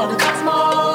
all the cosmos.